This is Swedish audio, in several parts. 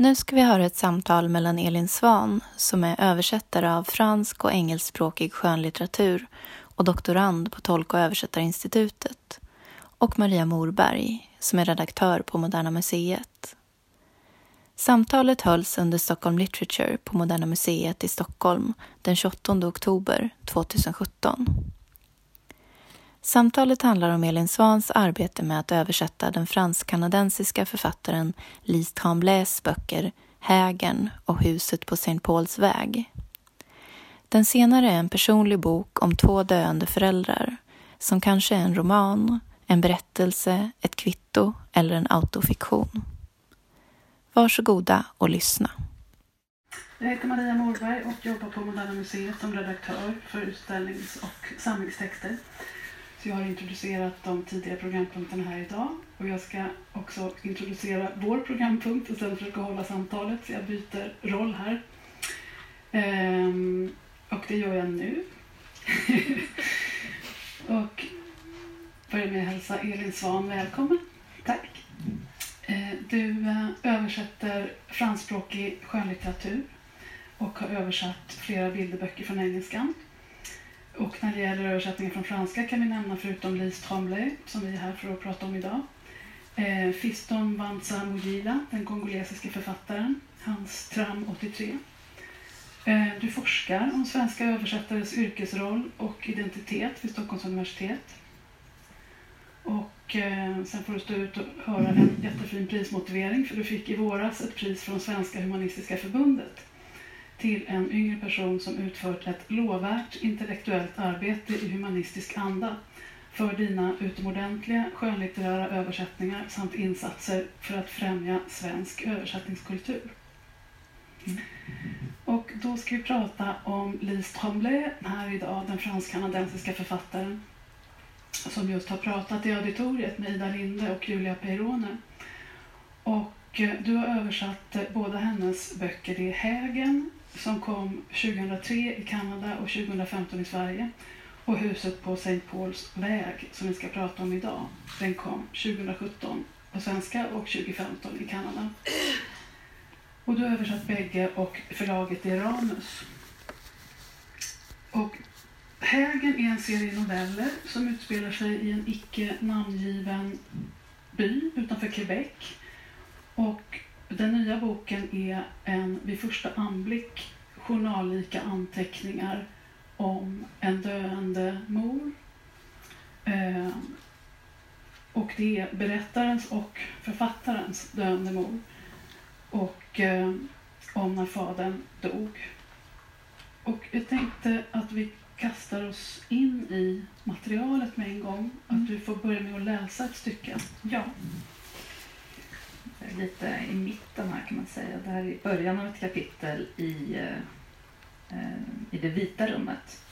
Nu ska vi höra ett samtal mellan Elin Svan som är översättare av fransk och engelskspråkig skönlitteratur och doktorand på Tolk och översättarinstitutet och Maria Morberg som är redaktör på Moderna Museet. Samtalet hölls under Stockholm Literature på Moderna Museet i Stockholm den 28 oktober 2017. Samtalet handlar om Elin Svans arbete med att översätta den fransk-kanadensiska författaren Lise Tremblays böcker Hägern och Huset på St. Pauls väg. Den senare är en personlig bok om två döende föräldrar som kanske är en roman, en berättelse, ett kvitto eller en autofiktion. Varsågoda och lyssna. Jag heter Maria Morberg och jobbar på Moderna Museet som redaktör för utställnings och samlingstexter. Så jag har introducerat de tidigare programpunkterna här idag och jag ska också introducera vår programpunkt och sen försöka hålla samtalet så jag byter roll här. Ehm, och det gör jag nu. och börjar med att hälsa Elin Svan välkommen. Tack. Ehm, du eh, översätter franskspråkig skönlitteratur och har översatt flera bilderböcker från engelskan. Och när det gäller översättningen från franska kan vi nämna förutom Lise Tremblay, som vi är här för att prata om idag, eh, Fiston Wanza Mujila, den kongolesiske författaren, hans Tram 83. Eh, du forskar om svenska översättares yrkesroll och identitet vid Stockholms universitet. Och eh, sen får du stå ut och höra en jättefin prismotivering för du fick i våras ett pris från Svenska Humanistiska Förbundet till en yngre person som utfört ett lovvärt intellektuellt arbete i humanistisk anda för dina utomordentliga skönlitterära översättningar samt insatser för att främja svensk översättningskultur. Mm. Och då ska vi prata om Lise Tremblay här idag, den fransk-kanadensiska författaren som just har pratat i auditoriet med Ida Linde och Julia Peirone. Och eh, du har översatt eh, båda hennes böcker. Det är Hägen som kom 2003 i Kanada och 2015 i Sverige. Och Huset på St. Pauls väg som vi ska prata om idag, den kom 2017 på svenska och 2015 i Kanada. Och du har översatt bägge och förlaget är Ramus. Och Hägen är en serie noveller som utspelar sig i en icke namngiven by utanför Quebec. Och den nya boken är en vid första anblick journallika anteckningar om en döende mor. Eh, och det är berättarens och författarens döende mor. Och eh, om när fadern dog. Och jag tänkte att vi kastar oss in i materialet med en gång. Mm. Att du får börja med att läsa ett stycke. Ja lite i mitten här kan man säga. Det här är början av ett kapitel i, eh, eh, i det vita rummet.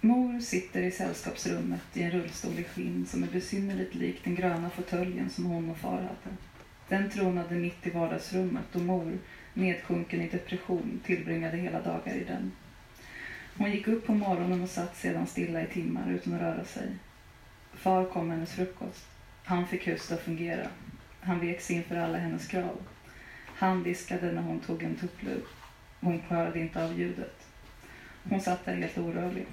Mor sitter i sällskapsrummet i en rullstol i skinn som är besynnerligt lik den gröna fåtöljen som hon och far hade. Den tronade mitt i vardagsrummet och mor, nedsjunken i depression, tillbringade hela dagar i den. Hon gick upp på morgonen och satt sedan stilla i timmar utan att röra sig. Far kom med hennes frukost. Han fick huset att fungera. Han vek inför alla hennes krav. Han viskade när hon tog en tupplur. Hon klarade inte av ljudet. Hon satt där helt orörlig.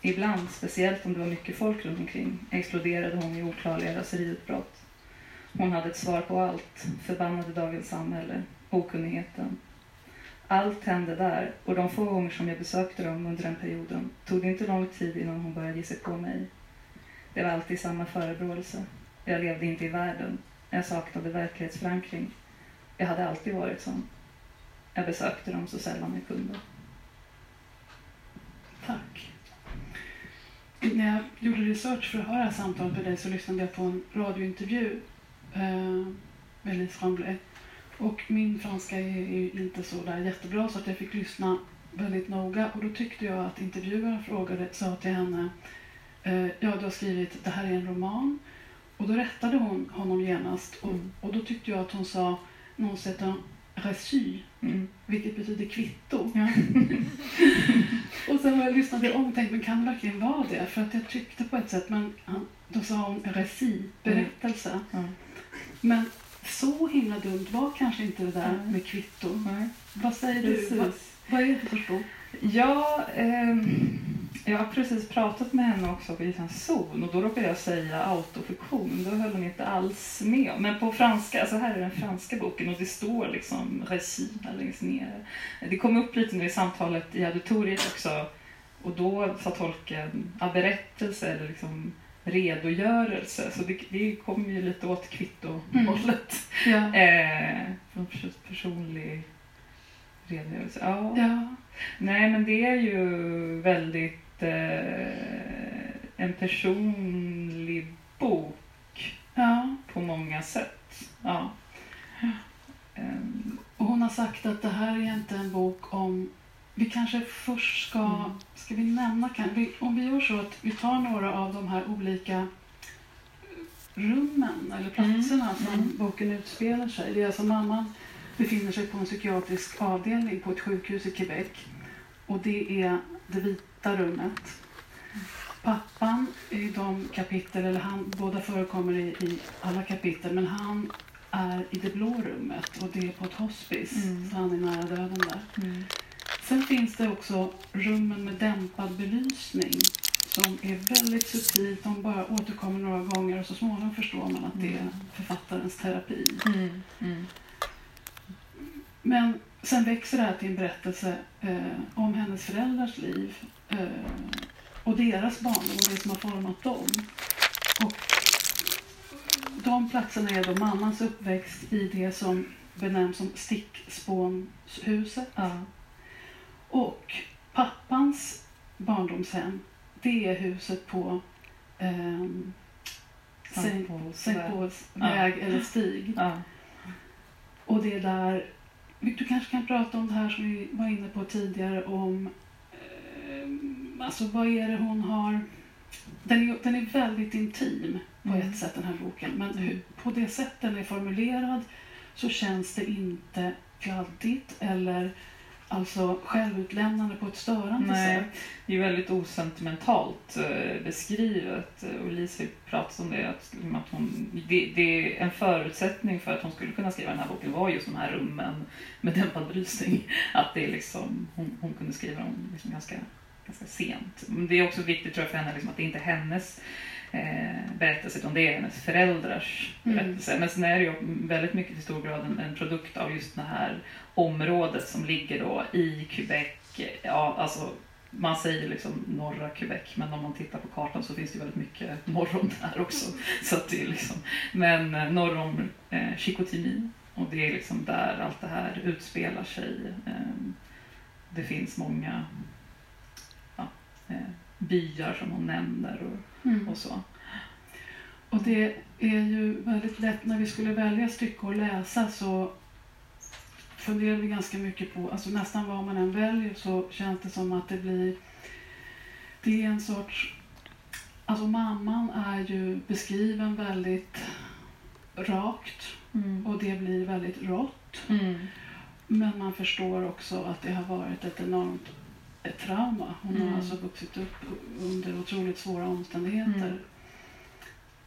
Ibland, speciellt om det var mycket folk runt omkring, exploderade hon i oklarliga raseriutbrott. Hon hade ett svar på allt, förbannade dagens samhälle, okunnigheten. Allt hände där och de få gånger som jag besökte dem under den perioden tog det inte lång tid innan hon började ge sig på mig. Det var alltid samma förebråelse. Jag levde inte i världen. Jag saknade verklighetsförankring. Jag hade alltid varit sån. Jag besökte dem så sällan jag kunde. Tack. När jag gjorde research för att höra samtalet med dig så lyssnade jag på en radiointervju eh, med Lise Ramblay. Och min franska är, ju inte så där jättebra så att jag fick lyssna väldigt noga och då tyckte jag att intervjuaren frågade, sa till henne eh, Ja, du har skrivit det här är en roman och då rättade hon honom genast och, mm. och då tyckte jag att hon sa någon sätt reçu, mm. vilket betyder kvitto. Ja. och sen jag lyssnade om och tänkte, men kan det verkligen vara det? För att jag tyckte på ett sätt, men då sa hon reci, berättelse. Mm. Men så himla dumt var kanske inte det där med kvitton. Nej, Vad säger du? Vad, precis. vad är det för bok? Ja, ehm, jag har precis pratat med henne också i en zon och då råkade jag säga autofiktion. Då höll hon inte alls med. Men på franska, alltså här är den franska boken och det står liksom reci här längst ner. Det kom upp lite nu i samtalet i auditoriet också och då sa tolken ja, berättelse eller liksom redogörelse. Så det, det kom ju lite åt kvittohållet. Ja. Eh, från personlig redogörelse. Ja. ja. Nej, men det är ju väldigt en personlig bok ja. på många sätt. Ja. Ehm, Och hon har sagt att det här är inte en bok om... Vi kanske först ska... Mm. Ska vi nämna... Kan, vi, om vi gör så att vi tar några av de här olika rummen eller platserna som Mm. boken utspelar sig. Det är alltså mamman befinner sig på en psykiatrisk avdelning på ett sjukhus i Quebec. Och det är det vita rummet. Pappan i de kapitel, eller han, båda förekommer i, i alla kapitel, men han är i det blå rummet och det är på ett hospice. Mm. Så han är nära döden där. mm. Sen finns det också rummen med dämpad belysning som är väldigt subtilt. De bara återkommer några gånger och så småningom förstår man att det är Mm. författarens terapi. Mm. Mm. Men sen växer det här till en berättelse eh, om hennes föräldrars liv eh, och deras barndom och det som har format dem. Och de platserna är då mammans uppväxt i det som benämns som stickspånshuset. Ja. Och pappans barndomshem, det är huset på ehm, Sankt Pauls väg. Ja. eller stig. Ja. Och det är där, du kanske kan prata om det här som vi var inne på tidigare om, eh, alltså vad är det hon har, den är, den är väldigt intim på Mm. ett sätt den här boken, men Mm. hur, på det sätt den är formulerad så känns det inte kladdigt eller alltså självutlämnande på ett störande Nej. sätt. Det är väldigt osentimentalt eh, beskrivet. Eh, Och Lise pratade om det, att, liksom att hon, det, det är en förutsättning för att hon skulle kunna skriva den här boken var just de här rummen med dämpad belysning. Att det är liksom, hon, hon kunde skriva dem liksom ganska, ganska sent. Men det är också viktigt tror jag för henne liksom, att det inte är hennes eh, berättelse utan det är hennes föräldrars Mm. berättelse. Men sen är det ju väldigt mycket till stor grad en, en produkt av just det här området som ligger då i Quebec. Ja, alltså man säger liksom norra Quebec, men om man tittar på kartan så finns det väldigt mycket norr om där också. Så att det är liksom, men eh, norr om eh, Chicoutimi och det är liksom där allt det här utspelar sig. Eh, det finns många ja, eh, byar som hon nämner och, Mm. och så. Och det är ju väldigt lätt när vi skulle välja stycke att läsa så funderade vi ganska mycket på, alltså nästan vad man än väljer så känns det som att det blir, det är en sorts, alltså mamman är ju beskriven väldigt rakt och det blir väldigt rått. Mm. Men man förstår också att det har varit ett enormt ett trauma. Hon Mm. har alltså vuxit upp under otroligt svåra omständigheter. Mm.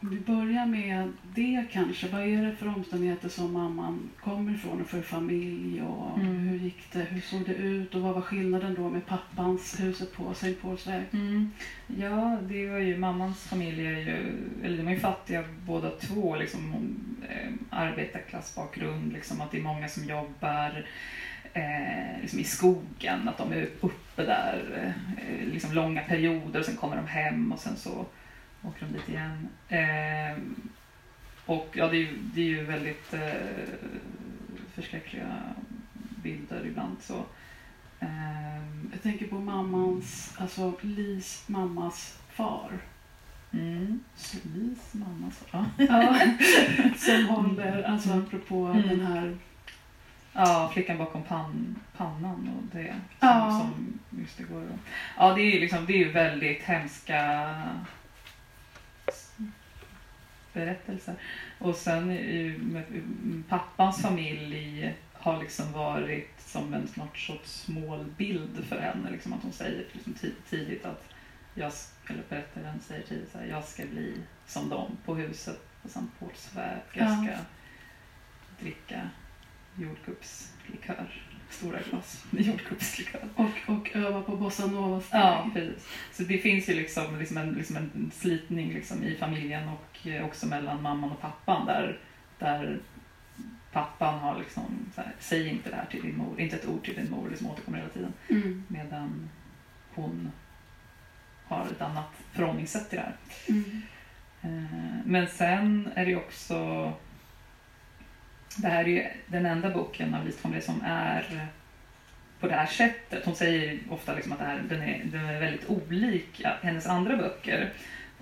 Om vi börjar med det kanske. Vad är det för omständigheter som mamman kommer ifrån och för familj? Och Mm. Hur gick det? Hur såg det ut? Och vad var skillnaden då med pappans huset på St. Pauls väg? Mm. Ja, det var ju mammans familj är ju, eller de är ju fattiga båda två, liksom hon, eh, arbetarklassbakgrund, liksom att det är många som jobbar eh, liksom i skogen, att de är uppe där eh, liksom långa perioder och sen kommer de hem och sen så åker de dit igen. Eh, och ja, det är ju, det är ju väldigt eh, förskräckliga bilder ibland så. Ehm, Jag tänker på mammans, alltså Lis mammas far. Mm. Lis mamma sa ja. Ja, som håller, alltså Mm. apropå Mm. den här ja, flickan bakom pan, pannan och det som, Ja. som just det går Ja, det är ju liksom, det är ju väldigt hemska berättelser. Och sen pappans familj har liksom varit som en något sorts målbild för henne. Liksom att hon säger liksom tid- tidigt att jag, eller berättaren säger tidigt så här, jag ska bli som dem på huset på Sankt Pauls väg. Jag Ja. ska dricka jordgubbslikör. Stora glas med jordgubbslikör. Och, och öva på bossa nova-steg. Ja, precis. Så det finns ju liksom, liksom, en, liksom en slitning liksom i familjen och eh, också mellan mamman och pappan där, där pappan har liksom, så här, säg inte det här till din mor, inte ett ord till din mor, liksom återkommer hela tiden. Mm. Medan hon har ett annat förhållningssätt till det här. Mm. Eh, Men sen är det ju också... Det här är ju den enda boken av Lise Tomley som är på det här sättet. Hon säger ofta liksom att det här, den, är, den är väldigt olik hennes andra böcker.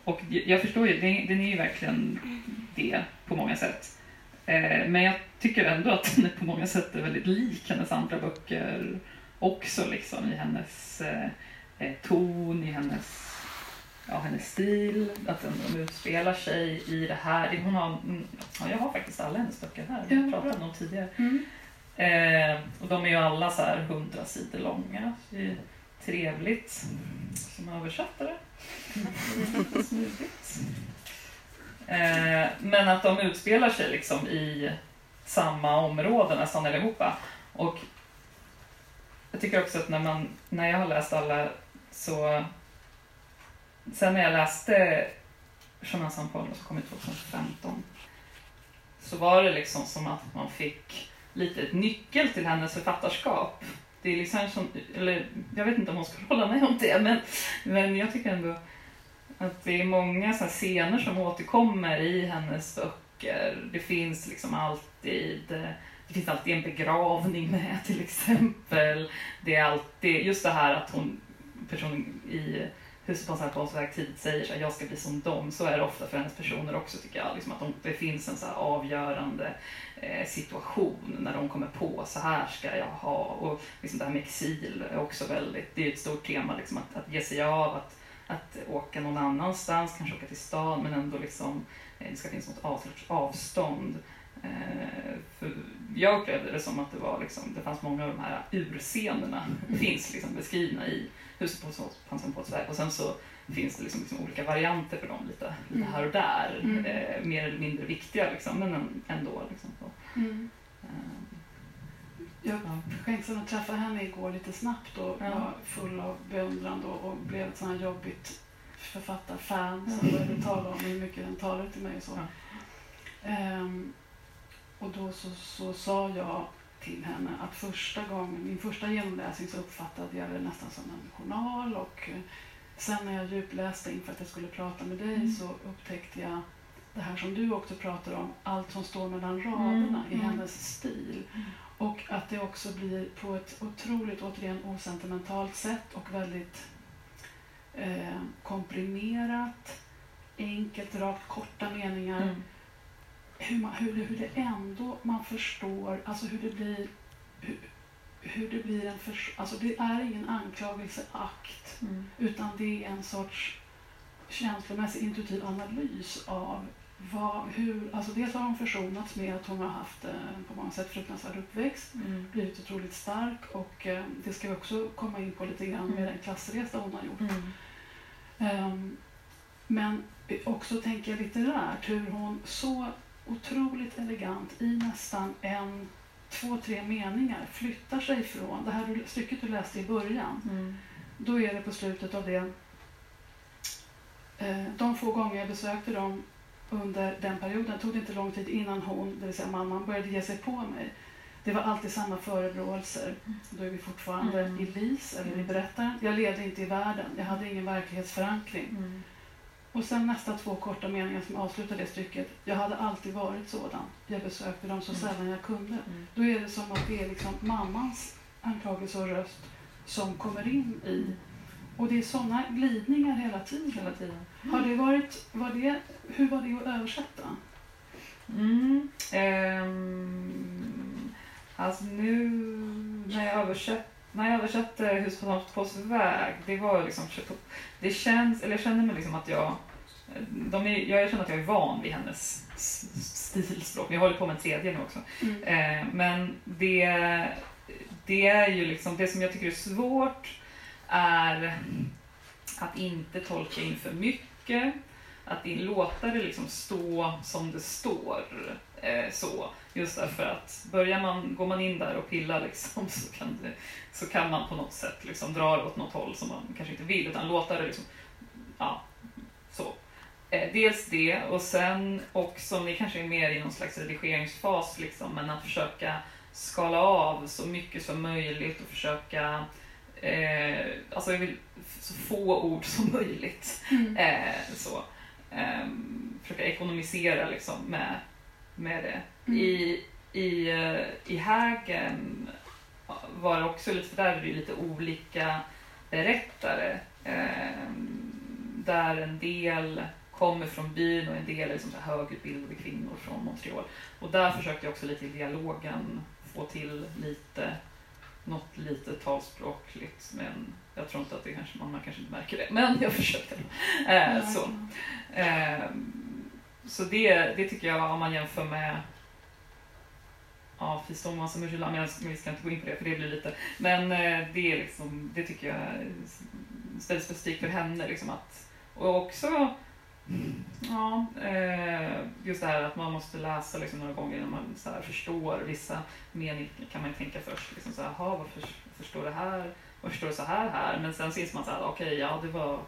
Och jag förstår ju, den den är ju verkligen det på många sätt. Eh, Men jag tycker ändå att den är på många sätt är väldigt lik hennes andra böcker också liksom i hennes eh, eh ton, i hennes ja, hennes stil, att den, de utspelar sig i det här. Hon har, mm, ja, jag har faktiskt alla hennes böcker här, jag bra. pratade om dem tidigare. Mm. Eh, och de är ju alla så här hundra sidor långa. Det är trevligt som översättare. Smidigt. Eh, men att de utspelar sig liksom i samma område nästan allihopa. Och jag tycker också att när, man, när jag har läst alla så Sen när jag läste Chemin Saint som kom ut 2015 så var det liksom som att man fick lite ett nyckel till hennes författarskap. Det är liksom som, eller jag vet inte om hon ska hålla med om det, men, men jag tycker ändå att det är många så här scener som återkommer i hennes böcker. Det finns liksom alltid det finns alltid en begravning med till exempel. Det är alltid just det här att hon, personen i Huset på Sankt väg tidigt säger så här, jag ska bli som dem. Så är det ofta för hennes personer också tycker jag. Liksom att de, det finns en så här avgörande eh, situation när de kommer på så här ska jag ha. Och liksom det här med exil är också väldigt, det är ett stort tema liksom att, att ge sig av, att, att åka någon annanstans, kanske åka till stan men ändå liksom eh, det ska finnas något avstånd. Eh, för jag upplevde det som att det, var liksom, det fanns många av de här urscenerna finns liksom beskrivna i Huset på Pansarpåts väg och sen så finns det liksom, liksom olika varianter för dem lite, lite Mm. här och där. Mm. Eh, mer eller mindre viktiga liksom, men en- ändå. Liksom, så. Mm. Eh, Jag ja. chansen att träffa henne igår lite snabbt och Ja. var full av beundran då och blev ett sånt här jobbigt författarfan som började tala om hur mycket den talade till mig och så. Ja. Ehm, och då så, så sa jag till henne att första gången, min första genomläsning så uppfattade jag det nästan som en journal och eh, sen när jag djupläste inför att jag skulle prata med dig Mm. så upptäckte jag det här som du också pratar om, allt som står mellan raderna i Mm. hennes stil. Och att det också blir på ett otroligt, återigen osentimentalt sätt och väldigt eh, komprimerat, enkelt, rakt, korta meningar. Mm. Hur, man, hur, det, hur det ändå man förstår, alltså hur det blir hur, hur det blir en förs- alltså det är ingen anklagelseakt Mm. utan det är en sorts känslomässig intuitiv analys av vad, hur, alltså dels har hon försonats med att hon har haft eh, på många sätt fruktansvärd uppväxt, Mm. blivit otroligt stark och eh, det ska vi också komma in på lite grann med den klassresa hon har gjort. Mm. Ehm, men också tänker jag litterärt hur hon så otroligt elegant i nästan en, två, tre meningar flyttar sig från det här du- stycket du läste i början. Mm. Då är det på slutet av det. Eh, de få gånger jag besökte dem under den perioden tog det inte lång tid innan hon, det vill säga mamman, började ge sig på mig. Det var alltid samma förebråelser. Då är vi fortfarande Mm. i LIS, eller i Mm. berättaren. Jag levde inte i världen. Jag hade ingen verklighetsförankring. Mm. Och sen nästa två korta meningar som avslutar det stycket. Jag hade alltid varit sådan. Jag besökte dem så Mm. sällan jag kunde. Mm. Då är det som att det är liksom mammans anklagelse och röst som kommer in i. Och det är sådana glidningar hela tiden. Hela tiden. Har det varit, var det, hur var det att översätta? Mm. Ehm, alltså nu när jag översätter när jag översatte Hus på Tomtpås väg, det var liksom, det känns, eller jag känner mig liksom att jag, de är, jag känner att jag är van vid hennes stilspråk. Jag håller på med en tredje nu också. Mm. Eh, men det, det är ju liksom, det som jag tycker är svårt är att inte tolka in för mycket. Att in, låta det liksom stå som det står. Eh, så, just därför att börjar man, går man in där och pillar liksom, så, kan det, så kan man på något sätt liksom dra det åt något håll som man kanske inte vill, utan låta det liksom, ja, så. Eh, dels det, och sen också, ni kanske är mer i någon slags redigeringsfas, liksom, men att försöka skala av så mycket som möjligt och försöka eh, alltså jag vill så få ord som möjligt. Mm. Eh, så. Eh, försöka ekonomisera liksom med, med det. Mm. I, i, eh, I Hägen var det också lite, där är det lite olika berättare. Eh, där en del kommer från byn och en del är liksom så högutbildade kvinnor från Montreal. Och där försökte jag också lite i dialogen få till lite något lite talspråkligt men jag tror inte att det kanske, man kanske inte märker det, men jag försökte. Eh, så eh, så det, det tycker jag om man jämför med Ja, Fiston som Ursula, jag vi ska inte gå in på det för det blir lite, men eh, det är liksom, det tycker jag är specifikt för henne liksom att, och också Ja, eh, just det här att man måste läsa liksom några gånger innan man så här förstår vissa meningar kan man tänka först. Liksom så här, aha, varför förstår det här? Varför står det så här här? Men sen syns man så här, okej, okay, ja det var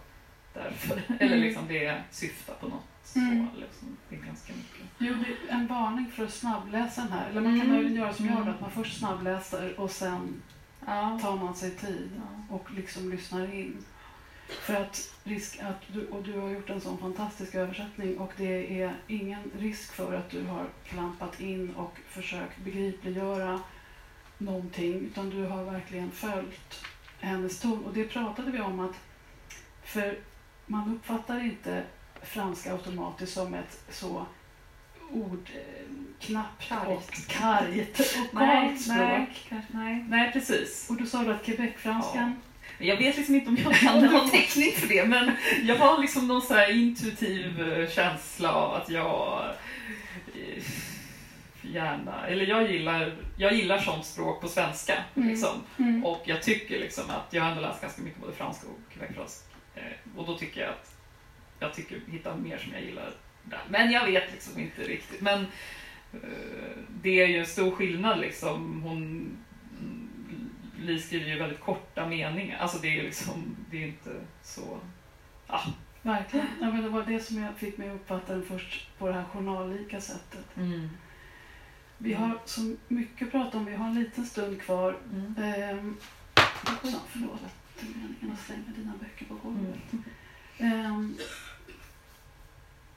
därför. Mm. Eller liksom det syftar på något. Mm. Så, liksom, det är ganska mycket. Jo, det är en varning för att snabbläsa den här. Eller man kan mm. göra som jag mm. att man först snabbläser och sen ja. tar man sig tid ja. och liksom lyssnar in. För att, risk att du, och du har gjort en sån fantastisk översättning och det är ingen risk för att du har klampat in och försökt begripliggöra någonting utan du har verkligen följt hennes ton. Och det pratade vi om att, för man uppfattar inte franska automatiskt som ett så ordknappt och kargt och språk. Nej, nej, nej, precis. Och då sa du att quebecfranskan ja jag vet liksom inte om jag kan någon teckning för det, men jag har liksom någon så intuitiv eh, känsla av att jag eh, gärna, eller jag gillar, jag gillar sånt språk på svenska. Mm. Liksom. Mm. Och jag tycker liksom att jag har ändå läst ganska mycket både franska och quebecfransk. Eh, och då tycker jag att jag tycker hitta mer som jag gillar där. Men jag vet liksom inte riktigt. Men det är ju en stor skillnad liksom. Hon Li skriver ju väldigt korta meningar. Alltså det är liksom, det är inte så... Ah. Verkligen. Ja, men det var det som jag fick mig att uppfatta den först på det här journallika sättet. Mm. Vi har så mycket att prata om. Vi har en liten stund kvar. Mm. Ehm, också, förlåt, meningen att slänga dina böcker på golvet. Mm. Ehm,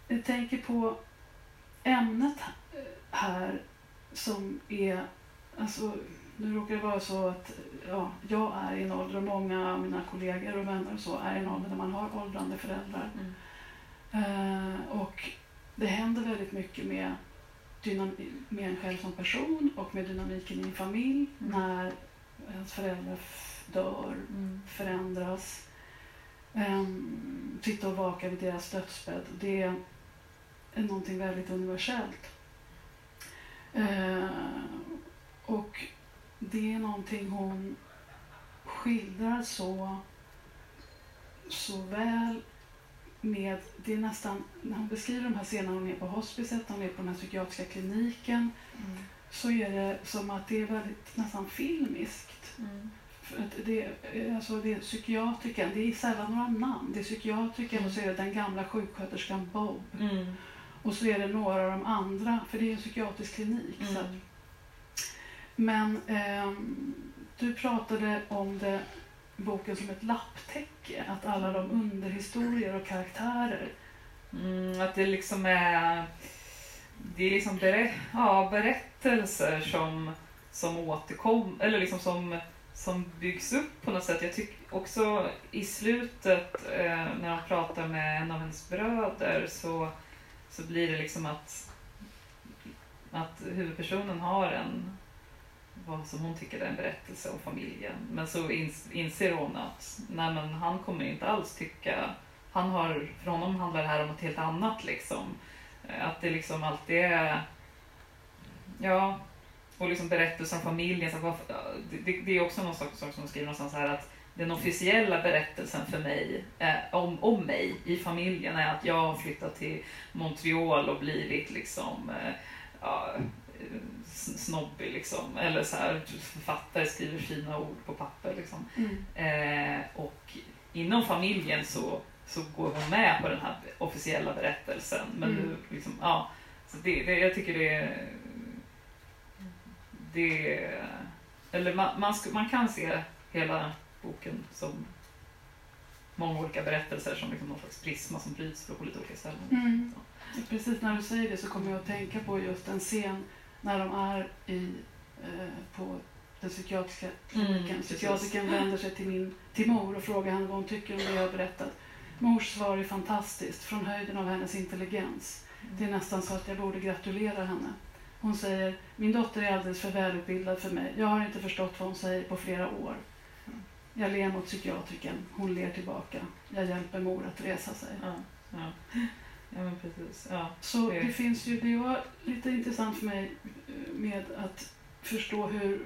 jag tänker på ämnet här som är alltså, nu råkar det vara så att ja, jag är i en ålder och många av mina kollegor och vänner och så är i en ålder där man har åldrande föräldrar. Mm. Uh, och det händer väldigt mycket med, med en själv som person och med dynamiken i en familj mm. när ens föräldrar dör, mm. förändras. Um, sitta och vaka vid deras dödsbädd. Det är någonting väldigt universellt. Uh, och det är någonting hon skildrar så, så väl med, det är nästan, när hon beskriver de här scenerna hon är på hospicet, hon är på den här psykiatriska kliniken, mm. så är det som att det är väldigt nästan filmiskt. Mm. För att det, alltså det är psykiatriken, det är sällan några namn. Det är psykiatriken mm. och så är det den gamla sjuksköterskan Bob. Mm. Och så är det några av de andra, för det är en psykiatrisk klinik. Så mm. Men eh, du pratade om det, boken som ett lapptäcke, att alla de underhistorier och karaktärer. Mm, att det liksom är, det är liksom berä, ja, berättelser som, som återkommer, eller liksom som, som byggs upp på något sätt. Jag tycker också i slutet eh, när han pratar med en av hennes bröder så, så blir det liksom att, att huvudpersonen har en vad som hon tycker är en berättelse om familjen. Men så inser hon att nej men han kommer inte alls tycka, han har, för honom handlar det här om något helt annat liksom. Eh, att det liksom alltid är, ja, och liksom berättelser om familjen. Så varför, det, det, är också någon sak som hon skriver någonstans här att den officiella berättelsen för mig, eh, om, om mig i familjen är att jag har flyttat till Montreal och blivit liksom eh, ja, s- snobbig liksom. Eller så här, författare skriver fina ord på papper liksom. Mm. Eh, och inom familjen så, så går hon med på den här officiella berättelsen. Men Mm. nu, liksom, ja, så det, det, jag tycker det är... Det, eller man, man, man kan se hela boken som många olika berättelser som liksom någon slags prisma som bryts på lite olika ställen. Mm. Precis när du säger det så kommer jag att tänka på just en scen när de är i, eh, på den psykiatriska Mm, kliniken. precis. Psykiatrikern vänder sig till, min, till mor och frågar henne vad hon tycker om det jag har berättat. Mors svar är fantastiskt, från höjden av hennes intelligens. Det är nästan så att jag borde gratulera henne. Hon säger, min dotter är alldeles för välutbildad för mig. Jag har inte förstått vad hon säger på flera år. Jag ler mot psykiatrikern. Hon ler tillbaka. Jag hjälper mor att resa sig. Ja, ja. ja men precis. Ja. Så Det- det finns ju, det var lite intressant för mig med att förstå hur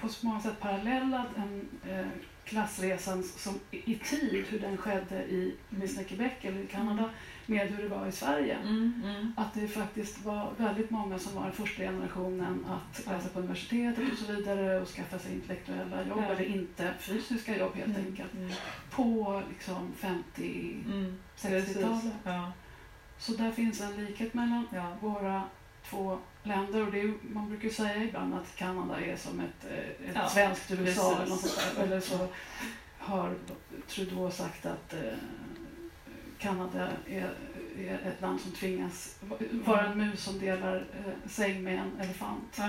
på så många sätt parallella den eh, klassresan som i tid, hur den skedde i åtminstone Quebec eller i Kanada med hur det var i Sverige. Mm, mm. Att det faktiskt var väldigt många som var den första generationen att läsa på universitetet och så vidare och skaffa sig intellektuella jobb eller inte fysiska jobb helt Mm, enkelt. mm, På liksom 50 mm. 60-talet. Precis. Ja, Så där finns en likhet mellan ja. våra två länder. Och det är, man brukar säga ibland att Kanada är som ett, eh, ett Ja, svenskt USA. Eller, något sånt där. eller så har Trudeau sagt att eh, Kanada är, är ett land som tvingas vara en mus som delar eh, säng med en elefant.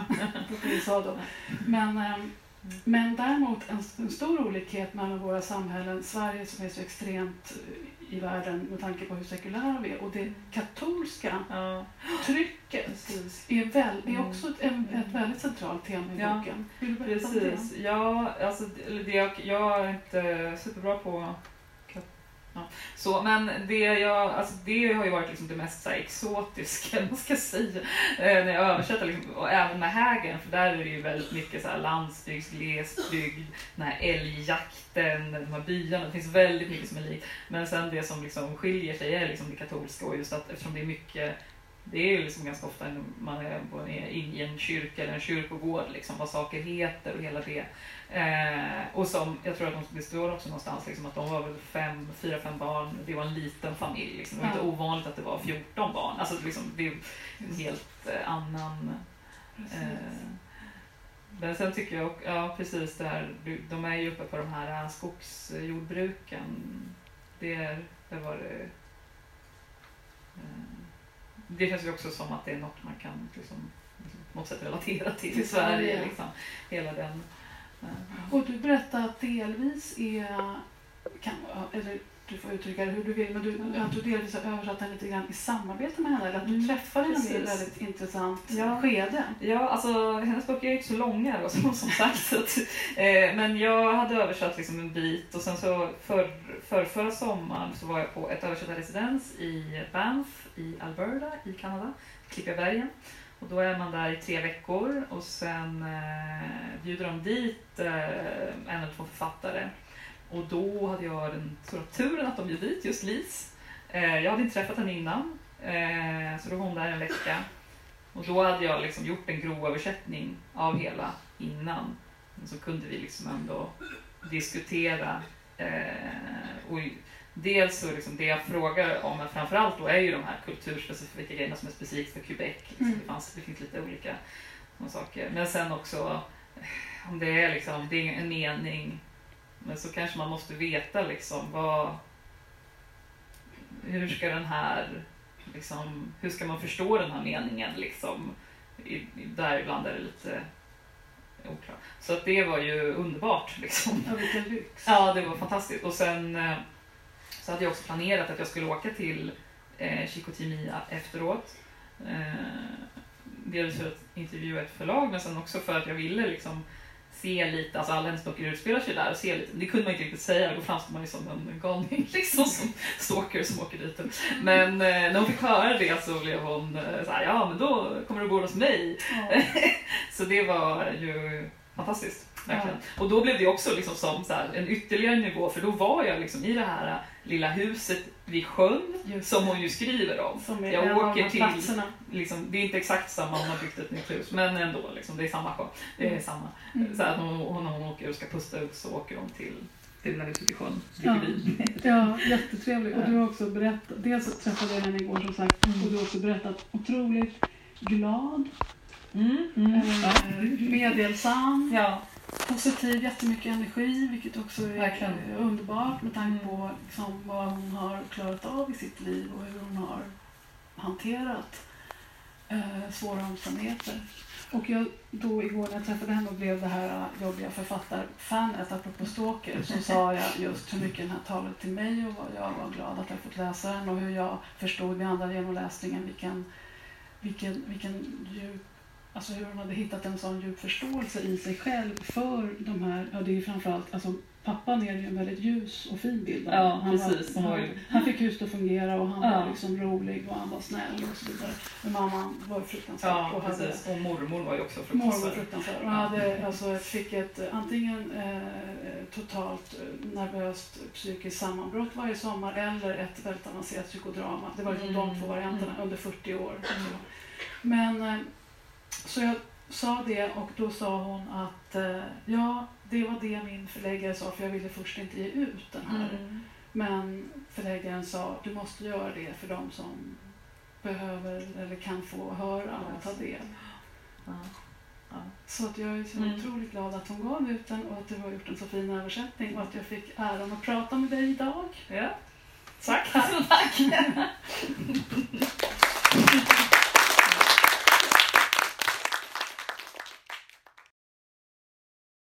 då. Men, ehm, men däremot en, en stor olikhet mellan våra samhällen, Sverige som är så extremt i världen med tanke på hur sekulära vi är och det katolska Ja, trycket precis. är, väl, är Mm. också ett, en- ett väldigt centralt tema i Ja, boken. Vill du berätta om det? Precis. Ja, alltså, det, jag, jag är inte superbra på Ja. Så, men det, jag, alltså det har ju varit liksom det mest så här, exotiska man ska säga, eh, när jag översätter. Liksom, och även med hägen, för där är det ju väldigt mycket så här, landsbygds, glesbygd, den här älgjakten, de här byarna. Det finns väldigt mycket som är likt. Men sen det som liksom skiljer sig är liksom det katolska och just att eftersom det är mycket det är ju liksom ganska ofta när man är på- inne i en kyrka eller en kyrkogård, liksom, vad saker heter och hela det. Eh, och som, jag tror att de, det står också någonstans liksom, att de var väl fem, fyra, fem barn. Det var en liten familj. Liksom. Det var inte ovanligt att det var 14 barn. Alltså, liksom, det är en helt eh, annan... Eh, men sen tycker jag, ja precis det här, de är ju uppe på de här eh, skogsjordbruken. Det, är- det var det... eh, Det känns ju också som att det är något man kan liksom, på något sätt relatera till i. Sverige. Liksom. Hela den... eh, Och du berättade att delvis är, kan, eller du får uttrycka det hur du vill, men du, att du delvis har översatt den lite grann i samarbete med henne, eller att du Mm, träffade henne i ett väldigt intressant Ja. skede. Ja, alltså hennes böcker är ju inte så långa då, som, som sagt. Så att, eh, men jag hade översatt liksom en bit och sen så för, för förra sommaren så var jag på ett översättarresidens i Banff i Alberta i Kanada, Klippiga bergen. Och då är man där i tre veckor och sen eh, bjuder de dit eh, en eller två författare. Och då hade jag den stora turen att de bjöd dit just Lis. Eh, jag hade inte träffat henne innan, eh, så då var hon där en vecka. Och då hade jag liksom gjort en grov översättning av hela innan. Så kunde vi liksom ändå diskutera. Eh, och dels så liksom det jag frågar om, men framförallt då är ju de här kulturspecifika grejerna som är specifikt för Quebec. Liksom. Mm. Det, fanns, det finns lite olika saker. Men sen också eh, om det är liksom, det är en mening, men så kanske man måste veta liksom vad, hur ska den här liksom, hur ska man förstå den här meningen liksom? I, i, där ibland är det lite oklart. Så att det var ju underbart liksom. Ja, vilken lyx. Ja, det var fantastiskt. Och sen eh, så hade jag också planerat att jag skulle åka till eh, Chicotimia efteråt. Eh, dels för att intervjua ett förlag men sen också för att jag ville liksom se lite, alltså alla hennes böcker utspelar sig där och se lite. Det kunde man inte riktigt säga, då framstår man ju som en galning liksom som stalker som åker dit. Men eh, när hon fick höra det så blev hon eh, så här, ja men då kommer du bo hos mig. Ja. Så det var ju fantastiskt. verkligen. Och då blev det också liksom som så här, en ytterligare nivå, för då var jag liksom i det här lilla huset vid sjön, som hon ju skriver om. Jag åker till-. Liksom, det är inte exakt samma, hon har byggt ett nytt hus, men ändå, liksom, det är samma sjö. Det är Mm. samma. Mm. Så att hon, hon, när hon åker och ska pusta ut så åker de till det lilla huset vid sjön, Ja. tycker vi. Ja, jättetrevlig. Och du har också berättat, dels träffade jag henne igår som sagt, Mm. och du har också berättat otroligt glad, Mm, mm. Ja. meddelsam, ja. Positiv, jättemycket energi, vilket också är Verkligen. underbart med tanke på liksom, vad hon har klarat av i sitt liv och hur hon har hanterat eh, svåra omständigheter. Och jag, då igår när jag träffade henne och blev det här jobbiga författarfanet, apropå Stalker, så sa jag just hur mycket den här talade till mig och vad jag var glad att jag fått läsa den och hur jag förstod vid andra genomläsningen vilken, vilken, vilken djup Alltså hur hon hade hittat en sån djup förståelse i sig själv för de här, ja det är ju framförallt, alltså pappan är ju en väldigt ljus och fin bild av Ja, han, precis. Var, han, han fick huset att fungera och han Ja. var liksom rolig och han var snäll och så vidare. Men mamman var fruktansvärd Ja, och hade. Och mormor var ju också Mormor var fruktansvärd. fruktansvärd och hade, alltså, fick ett antingen eh, totalt eh, nervöst psykiskt sammanbrott varje sommar eller ett väldigt avancerat psykodrama. Det var liksom de Mm, två varianterna mm. under 40 år. Men eh, så jag sa det och då sa hon att eh, ja, det var det min förläggare sa för jag ville först inte ge ut den här. Mm. Men förläggaren sa du måste göra det för de som behöver eller kan få höra och ta del. Ja. Ja. Så att jag är så Mm. otroligt glad att hon gav ut den och att du har gjort en så fin översättning och att jag fick äran att prata med dig idag. Ja. Tack. Tack.